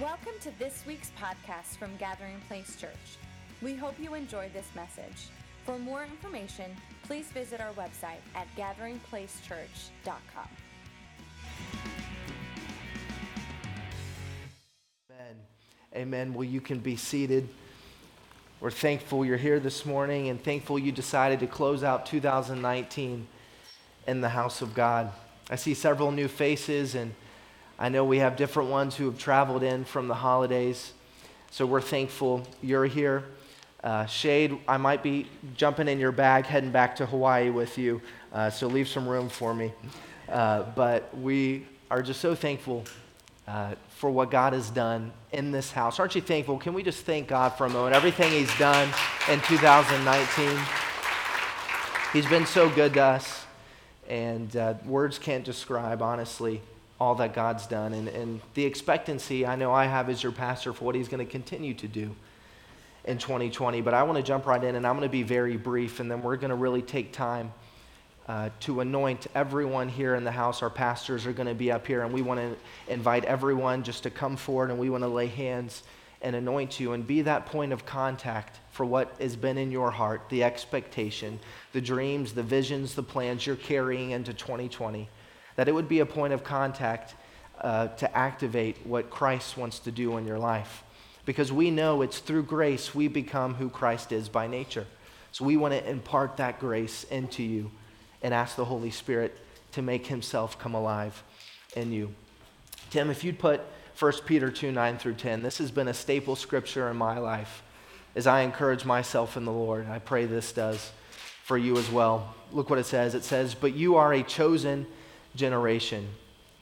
Welcome to this week's podcast from Gathering Place Church. We hope you enjoyed this message. For more information, please visit our website at gatheringplacechurch.com. Amen. Amen. Well, you can be seated. We're thankful you're here this morning and thankful you decided to close out 2019 in the house of God. I see several new faces, and I know we have different ones who have traveled in from the holidays. So we're thankful you're here. Uh, Shade, I might be jumping in your bag heading back to Hawaii with you, uh, so leave some room for me. Uh, but we are just so thankful uh, for what God has done in this house. Aren't you thankful? Can we just thank God for a moment? Everything He's done in 2019. He's been so good to us, and uh, words can't describe, honestly, all that God's done. And, and the expectancy I know I have as your pastor for what He's going to continue to do in 2020. But I want to jump right in, and I'm going to be very brief, and then we're going to really take time. Uh, to anoint everyone here in the house. Our pastors are going to be up here, and we want to invite everyone just to come forward and we want to lay hands and anoint you and be that point of contact for what has been in your heart, the expectation, the dreams, the visions, the plans you're carrying into 2020. That it would be a point of contact uh, to activate what Christ wants to do in your life. Because we know it's through grace we become who Christ is by nature. So we want to impart that grace into you and ask the Holy Spirit to make himself come alive in you. Tim, if you'd put 1 Peter 2 9 through 10, this has been a staple scripture in my life as I encourage myself in the Lord. I pray this does for you as well. Look what it says it says, But you are a chosen generation.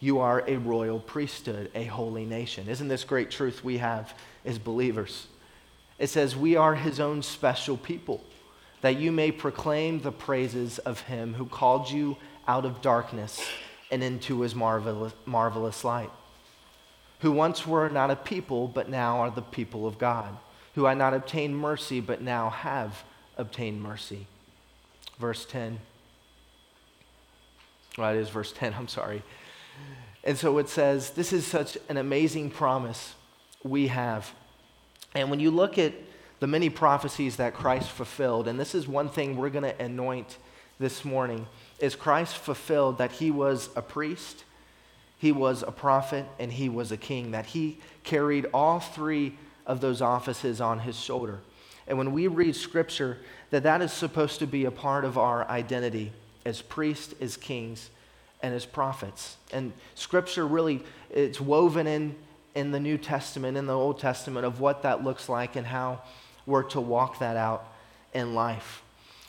You are a royal priesthood, a holy nation. Isn't this great truth we have as believers? It says, We are his own special people that you may proclaim the praises of him who called you out of darkness and into his marvelous, marvelous light, who once were not a people, but now are the people of God, who had not obtained mercy, but now have obtained mercy. Verse 10. Well, it is verse 10, I'm sorry. And so it says, This is such an amazing promise we have. And when you look at the many prophecies that Christ fulfilled. And this is one thing we're going to anoint this morning is Christ fulfilled that he was a priest, he was a prophet, and he was a king, that he carried all three of those offices on his shoulder. And when we read scripture, that that is supposed to be a part of our identity as priests, as kings, and as prophets. And scripture really, it's woven in in the New Testament, in the Old Testament, of what that looks like and how we're to walk that out in life.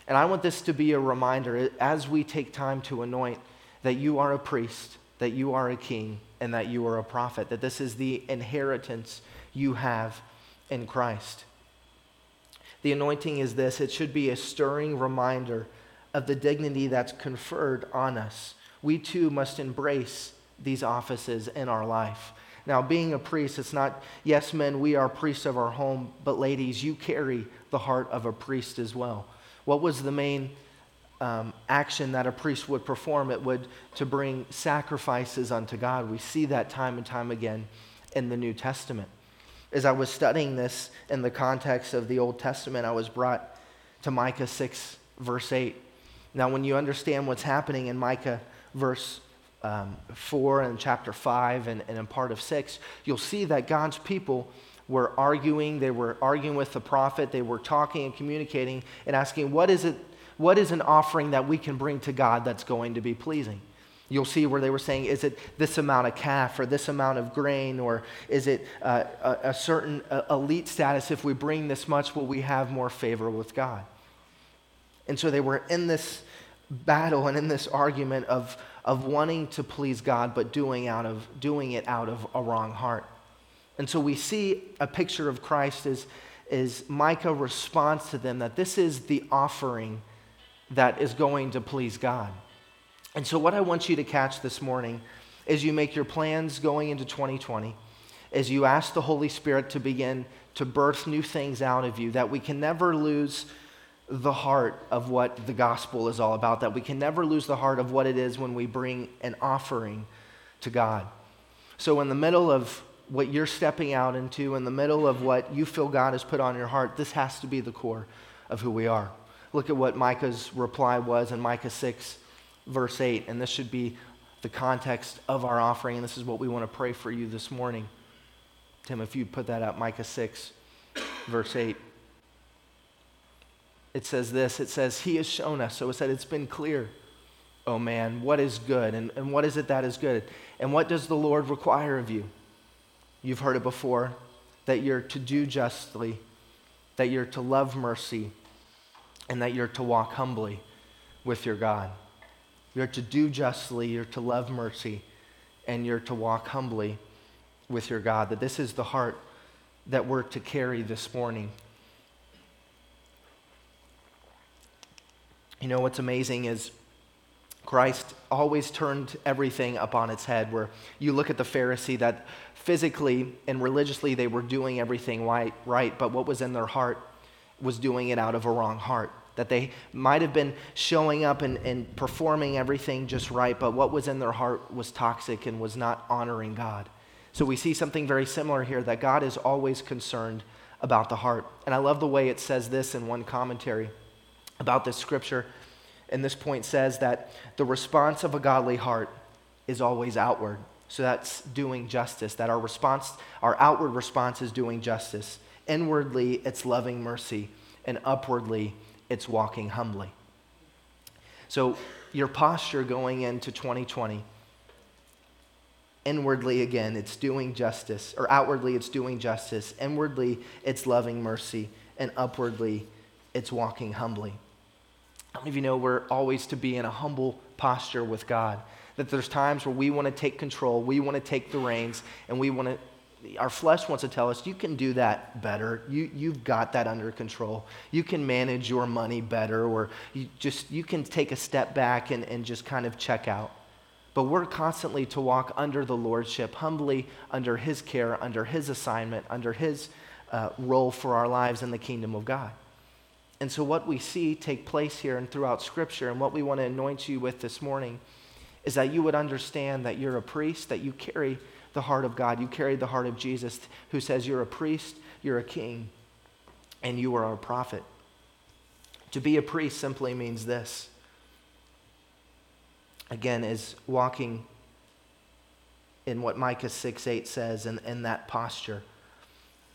And I want this to be a reminder as we take time to anoint that you are a priest, that you are a king, and that you are a prophet, that this is the inheritance you have in Christ. The anointing is this it should be a stirring reminder of the dignity that's conferred on us. We too must embrace these offices in our life. Now, being a priest, it's not, yes, men, we are priests of our home, but ladies, you carry the heart of a priest as well. What was the main um, action that a priest would perform? It would to bring sacrifices unto God. We see that time and time again in the New Testament. As I was studying this in the context of the Old Testament, I was brought to Micah 6, verse 8. Now, when you understand what's happening in Micah verse um, 4 and chapter 5 and, and in part of 6, you'll see that God's people were arguing. They were arguing with the prophet. They were talking and communicating and asking, what is, it, what is an offering that we can bring to God that's going to be pleasing? You'll see where they were saying, is it this amount of calf or this amount of grain, or is it uh, a, a, certain uh, elite status? If we bring this much, will we have more favor with God? And so they were in this battle and in this argument of, of wanting to please God, but doing, out of, doing it out of a wrong heart. And so we see a picture of Christ as, as Micah responds to them that this is the offering that is going to please God. And so, what I want you to catch this morning as you make your plans going into 2020, as you ask the Holy Spirit to begin to birth new things out of you, that we can never lose the heart of what the gospel is all about, that we can never lose the heart of what it is when we bring an offering to God. So, in the middle of what you're stepping out into, in the middle of what you feel God has put on your heart, this has to be the core of who we are. Look at what Micah's reply was in Micah 6, verse 8, and this should be the context of our offering, and this is what we want to pray for you this morning. Tim, if you put that up, Micah 6, verse 8. It says this it says, He has shown us. So it said, It's been clear, oh man, what is good, and, and what is it that is good? And what does the Lord require of you? You've heard it before that you're to do justly, that you're to love mercy, and that you're to walk humbly with your God. You're to do justly, you're to love mercy, and you're to walk humbly with your God. That this is the heart that we're to carry this morning. You know what's amazing is Christ always turned everything up on its head. Where you look at the Pharisee, that physically and religiously they were doing everything right, but what was in their heart was doing it out of a wrong heart. That they might have been showing up and, and performing everything just right, but what was in their heart was toxic and was not honoring God. So we see something very similar here that God is always concerned about the heart. And I love the way it says this in one commentary about this scripture. And this point says that the response of a godly heart is always outward. So that's doing justice, that our response, our outward response is doing justice. Inwardly, it's loving mercy, and upwardly, it's walking humbly. So your posture going into 2020, inwardly again, it's doing justice, or outwardly, it's doing justice. Inwardly, it's loving mercy, and upwardly, it's walking humbly. Many of you know we're always to be in a humble posture with God? That there's times where we want to take control, we want to take the reins, and we want to, our flesh wants to tell us, you can do that better. You, you've got that under control. You can manage your money better, or you just, you can take a step back and, and just kind of check out. But we're constantly to walk under the Lordship, humbly under His care, under His assignment, under His uh, role for our lives in the kingdom of God. And so, what we see take place here and throughout Scripture, and what we want to anoint you with this morning, is that you would understand that you're a priest, that you carry the heart of God. You carry the heart of Jesus, who says, You're a priest, you're a king, and you are a prophet. To be a priest simply means this again, is walking in what Micah 6 8 says, in, in that posture.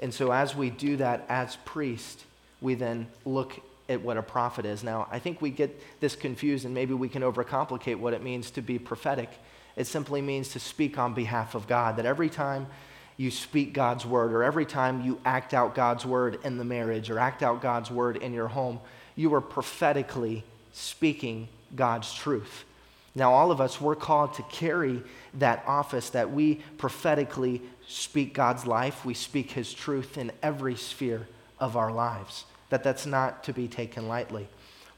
And so, as we do that as priest, we then look at what a prophet is. Now, I think we get this confused, and maybe we can overcomplicate what it means to be prophetic. It simply means to speak on behalf of God, that every time you speak God's word, or every time you act out God's word in the marriage, or act out God's word in your home, you are prophetically speaking God's truth. Now, all of us, we're called to carry that office that we prophetically speak God's life, we speak His truth in every sphere of our lives that that's not to be taken lightly.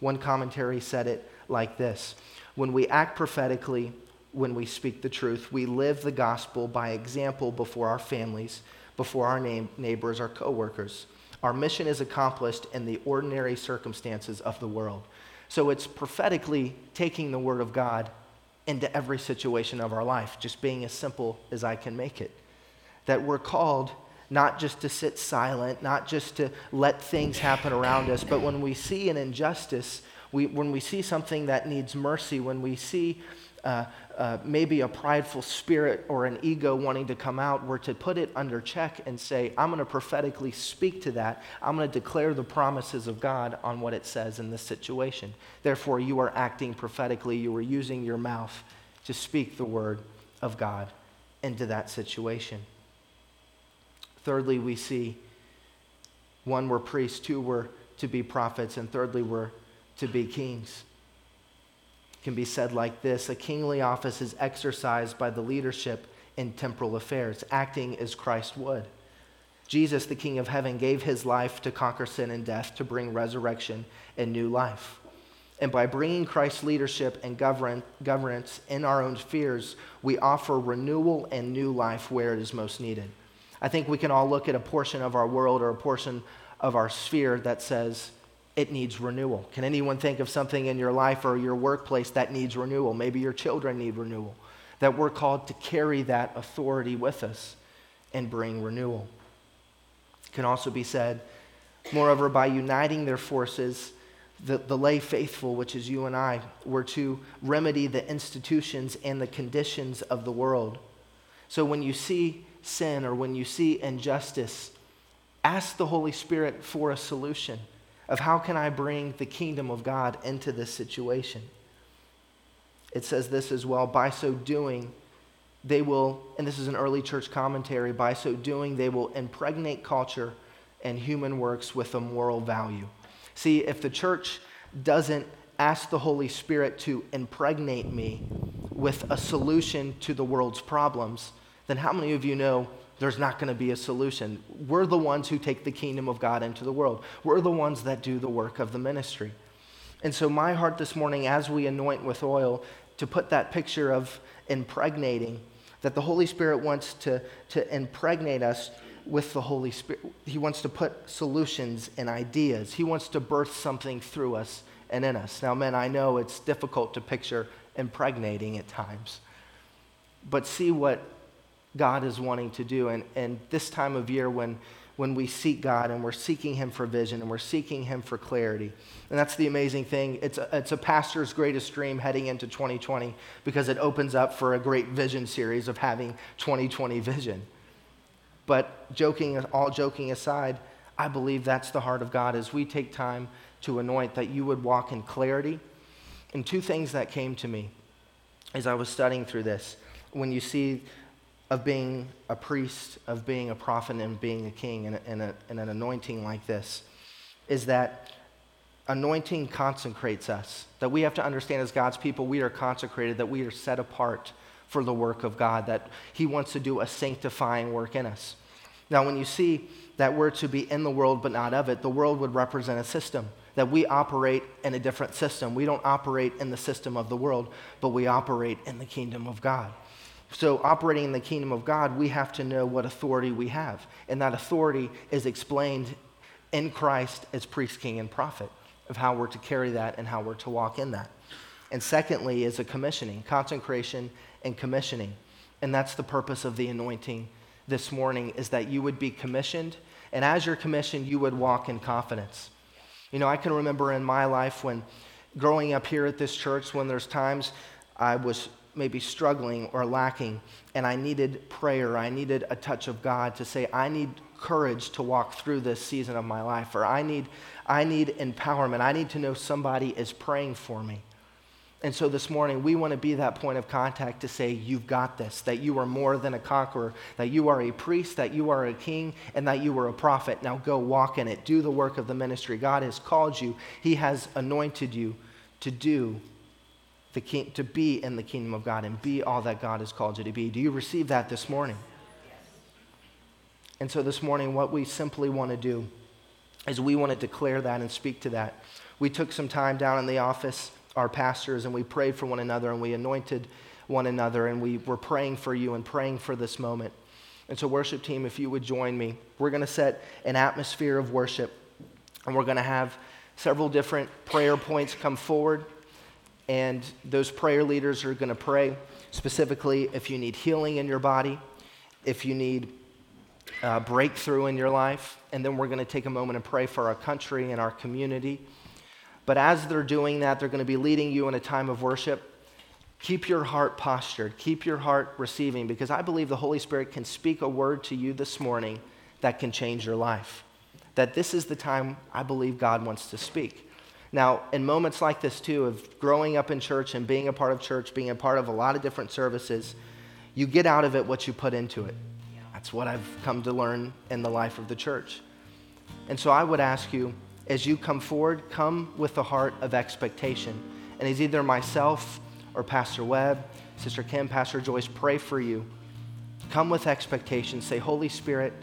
One commentary said it like this When we act prophetically, when we speak the truth, we live the gospel by example before our families, before our neighbors, our coworkers. Our mission is accomplished in the ordinary circumstances of the world. So it's prophetically taking the word of God into every situation of our life, just being as simple as I can make it. That we're called not just to sit silent, not just to let things happen around us, but when we see an injustice, we, when we see something that needs mercy, when we see uh, uh, maybe a prideful spirit or an ego wanting to come out, we're to put it under check and say, I'm going to prophetically speak to that. I'm going to declare the promises of God on what it says in this situation. Therefore, you are acting prophetically. You are using your mouth to speak the word of God into that situation. Thirdly, we see one, we're priests, two, we're to be prophets, and thirdly, we're to be kings. It can be said like this A kingly office is exercised by the leadership in temporal affairs, acting as Christ would. Jesus, the King of heaven, gave his life to conquer sin and death, to bring resurrection and new life. And by bringing Christ's leadership and governance in our own spheres, we offer renewal and new life where it is most needed. I think we can all look at a portion of our world or a portion of our sphere that says it needs renewal. Can anyone think of something in your life or your workplace that needs renewal? Maybe your children need renewal. That we're called to carry that authority with us and bring renewal. It can also be said, moreover, by uniting their forces, the, the lay faithful, which is you and I, were to remedy the institutions and the conditions of the world. So when you see sin or when you see injustice, ask the Holy Spirit for a solution of how can I bring the kingdom of God into this situation. It says this as well by so doing, they will, and this is an early church commentary, by so doing, they will impregnate culture and human works with a moral value. See, if the church doesn't ask the Holy Spirit to impregnate me with a solution to the world's problems, then how many of you know there's not going to be a solution? We're the ones who take the kingdom of God into the world, we're the ones that do the work of the ministry. And so, my heart this morning, as we anoint with oil, to put that picture of impregnating, that the Holy Spirit wants to, to impregnate us with the Holy Spirit. He wants to put solutions and ideas. He wants to birth something through us and in us. Now, men, I know it's difficult to picture impregnating at times, but see what God is wanting to do. And, and this time of year, when, when we seek God and we're seeking Him for vision and we're seeking Him for clarity. And that's the amazing thing. It's a, it's a pastor's greatest dream heading into 2020 because it opens up for a great vision series of having 2020 vision. But joking, all joking aside, I believe that's the heart of God as we take time to anoint that you would walk in clarity. And two things that came to me as I was studying through this. When you see of being a priest, of being a prophet, and being a king, and, a, an anointing like this, is that anointing consecrates us. That we have to understand as God's people, we are consecrated, that we are set apart for the work of God, that He wants to do a sanctifying work in us. Now, when you see that we're to be in the world but not of it, the world would represent a system. That we operate in a different system. We don't operate in the system of the world, but we operate in the kingdom of God. So, operating in the kingdom of God, we have to know what authority we have. And that authority is explained in Christ as priest, king, and prophet, of how we're to carry that and how we're to walk in that. And secondly, is a commissioning, consecration and commissioning. And that's the purpose of the anointing this morning, is that you would be commissioned. And as you're commissioned, you would walk in confidence. You know, I can remember in my life when growing up here at this church, when there's times I was maybe struggling or lacking, and I needed prayer, I needed a touch of God to say, I need courage to walk through this season of my life, or I need, I need empowerment. I need to know somebody is praying for me. And so this morning, we want to be that point of contact to say, You've got this, that you are more than a conqueror, that you are a priest, that you are a king, and that you are a prophet. Now go walk in it. Do the work of the ministry. God has called you, He has anointed you to do the king, to be in the kingdom of God and be all that God has called you to be. Do you receive that this morning? And so this morning, what we simply want to do is we want to declare that and speak to that. We took some time down in the office, our pastors, and we prayed for one another and we anointed one another and we were praying for you and praying for this moment. And so, worship team, if you would join me, we're going to set an atmosphere of worship and we're going to have several different prayer points come forward and those prayer leaders are going to pray specifically if you need healing in your body, if you need uh, breakthrough in your life, and then we're going to take a moment and pray for our country and our community. But as they're doing that, they're going to be leading you in a time of worship. Keep your heart postured, keep your heart receiving, because I believe the Holy Spirit can speak a word to you this morning that can change your life. That this is the time I believe God wants to speak. Now, in moments like this, too, of growing up in church and being a part of church, being a part of a lot of different services, you get out of it what you put into it. That's what I've come to learn in the life of the church. And so I would ask you, as you come forward, come with the heart of expectation. And as either myself or Pastor Webb, Sister Kim, Pastor Joyce pray for you, come with expectation. Say, Holy Spirit,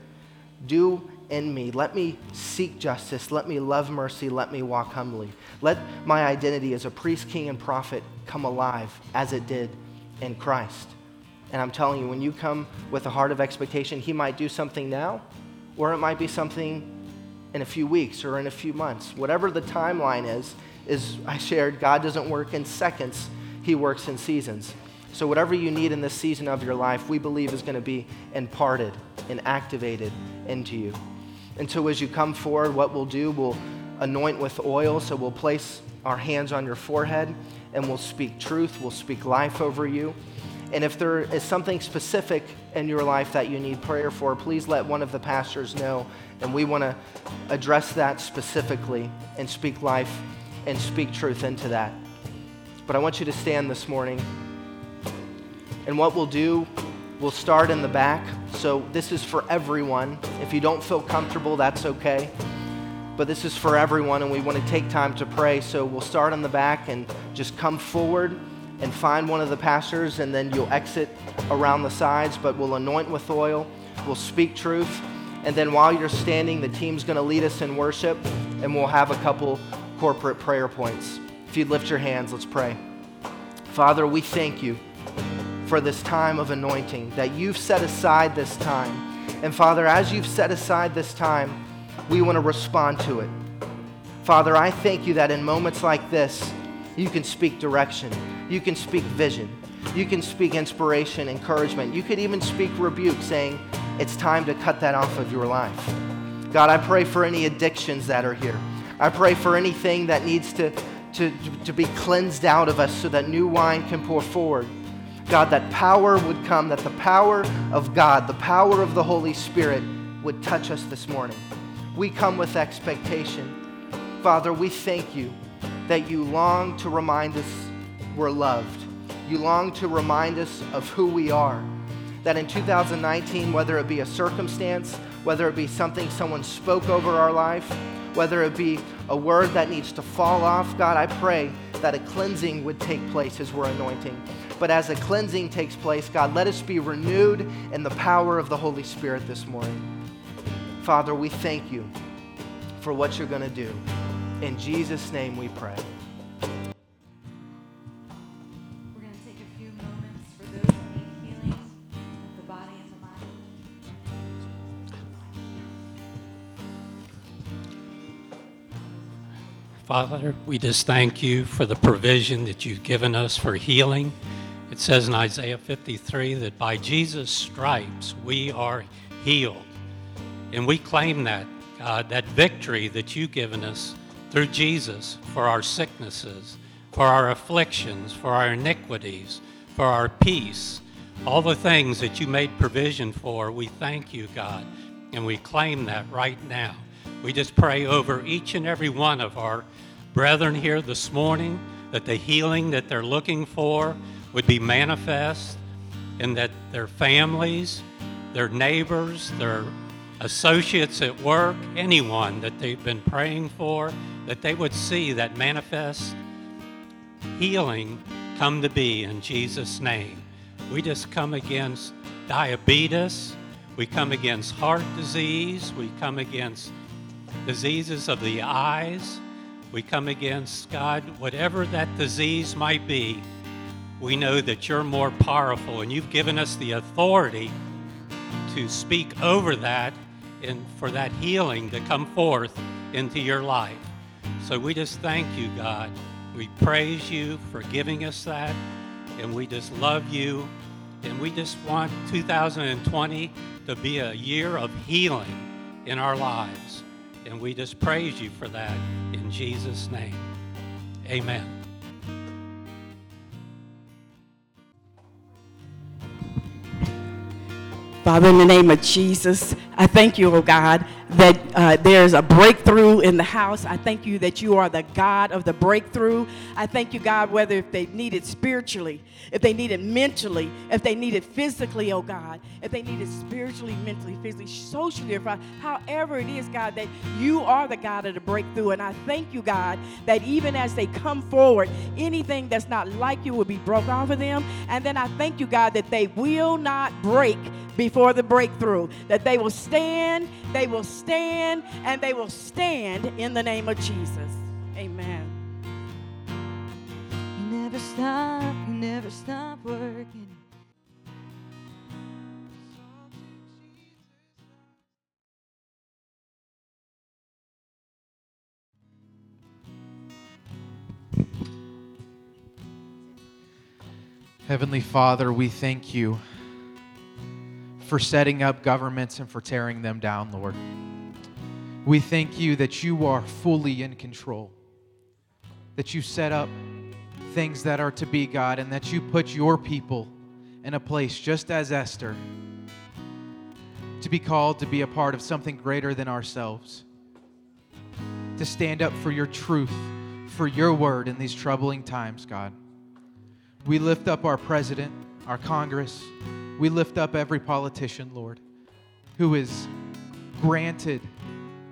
do in me. Let me seek justice. Let me love mercy. Let me walk humbly. Let my identity as a priest, king, and prophet come alive as it did in Christ. And I'm telling you, when you come with a heart of expectation, He might do something now, or it might be something in a few weeks or in a few months. Whatever the timeline is, is I shared, God doesn't work in seconds, He works in seasons. So, whatever you need in this season of your life, we believe is going to be imparted and activated into you. And so as you come forward, what we'll do, we'll anoint with oil. So we'll place our hands on your forehead and we'll speak truth, we'll speak life over you. And if there is something specific in your life that you need prayer for, please let one of the pastors know. And we want to address that specifically and speak life and speak truth into that. But I want you to stand this morning. And what we'll do, we'll start in the back. So this is for everyone. If you don't feel comfortable, that's okay but this is for everyone, and we want to take time to pray. So we'll start on the back and just come forward and find one of the pastors, and then you'll exit around the sides, but we'll anoint with oil, we'll speak truth, and then while you're standing, the team's going to lead us in worship, and we'll have a couple corporate prayer points. If you'd lift your hands, let's pray. Father, we thank you for this time of anointing, that you've set aside this time. And Father, as you've set aside this time, we want to respond to it. Father, I thank you that in moments like this, you can speak direction, you can speak vision, you can speak inspiration, encouragement. You could even speak rebuke, saying, It's time to cut that off of your life. God, I pray for any addictions that are here. I pray for anything that needs to, to, to be cleansed out of us so that new wine can pour forward. God, that power would come, that the power of God, the power of the Holy Spirit would touch us this morning we come with expectation. Father, we thank you that you long to remind us we're loved. You long to remind us of who we are. That in 2019, whether it be a circumstance, whether it be something someone spoke over our life, whether it be a word that needs to fall off, God, I pray that a cleansing would take place as we're anointing. But as a cleansing takes place, God, let us be renewed in the power of the Holy Spirit this morning. Father, we thank you for what you're going to do. In Jesus' name we pray. We're going to take a few moments for those that need healing of the body and the mind. Father, we just thank you for the provision that you've given us for healing. It says in Isaiah 53 that by Jesus' stripes we are healed. And we claim that, God, that victory that you've given us through Jesus for our sicknesses, for our afflictions, for our iniquities, for our peace, all the things that you made provision for, we thank you, God, and we claim that right now. We just pray over each and every one of our brethren here this morning that the healing that they're looking for would be manifest and that their families, their neighbors, their associates at work, anyone that they've been praying for, that they would see that manifest healing come to be in Jesus' name. We just come against diabetes, we come against heart disease, we come against diseases of the eyes, we come against, God, whatever that disease might be. We know that you're more powerful and you've given us the authority to speak over that and for that healing to come forth into your life. So we just thank you, God. We praise you for giving us that, and we just love you. And we just want 2020 to be a year of healing in our lives. And we just praise you for that in Jesus' name. Amen. Father, in the name of Jesus, I thank you, oh God, that uh, there's a breakthrough in the house. I thank you that you are the God of the breakthrough. I thank you, God, whether if they need it spiritually, if they need it mentally, if they need it physically, oh God, if they need it spiritually, mentally, physically, socially, I, however it is, God, that you are the God of the breakthrough. And I thank you, God, that even as they come forward, anything that's not like you will be broke off of them. And then I thank you, God, that they will not break before the breakthrough, that they will stand, they will stand, and they will stand in the name of Jesus. Amen. You never stop, you never stop working. Heavenly Father, we thank you for setting up governments and for tearing them down, Lord. We thank you that you are fully in control, that you set up things that are to be, God, and that you put your people in a place just as Esther to be called to be a part of something greater than ourselves, to stand up for your truth, for your word in these troubling times, God. We lift up our president, our Congress. We lift up every politician, Lord, who is granted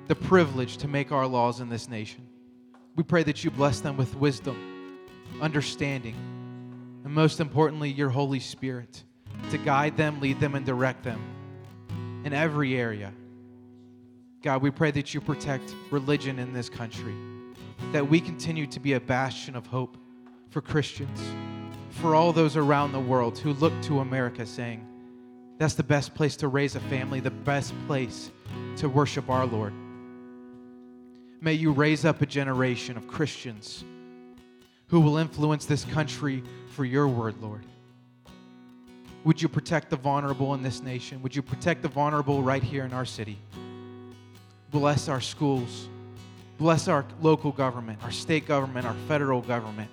the privilege to make our laws in this nation. We pray that you bless them with wisdom, understanding, and most importantly, your Holy Spirit to guide them, lead them, and direct them in every area. God, we pray that you protect religion in this country, that we continue to be a bastion of hope for Christians, for all those around the world who look to America saying, that's the best place to raise a family, the best place to worship our Lord. May you raise up a generation of Christians who will influence this country for your word, Lord. Would you protect the vulnerable in this nation? Would you protect the vulnerable right here in our city? Bless our schools. Bless our local government, our state government, our federal government.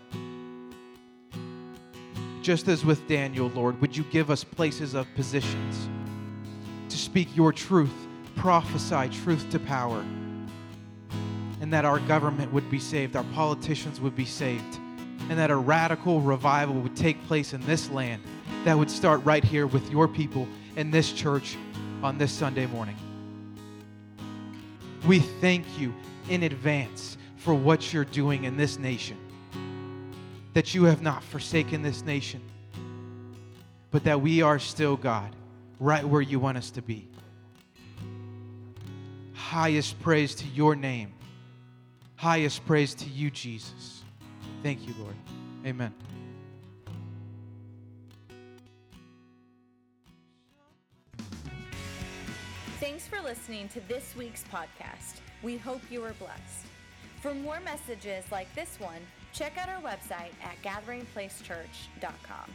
Just as with Daniel, Lord, would you give us places of positions to speak your truth, prophesy truth to power, and that our government would be saved, our politicians would be saved, and that a radical revival would take place in this land that would start right here with your people in this church on this Sunday morning. We thank you in advance for what you're doing in this nation. That you have not forsaken this nation, but that we are still, God, right where you want us to be. Highest praise to your name. Highest praise to you, Jesus. Thank you, Lord. Amen. Thanks for listening to this week's podcast. We hope you were blessed. For more messages like this one, check out our website at gatheringplacechurch.com.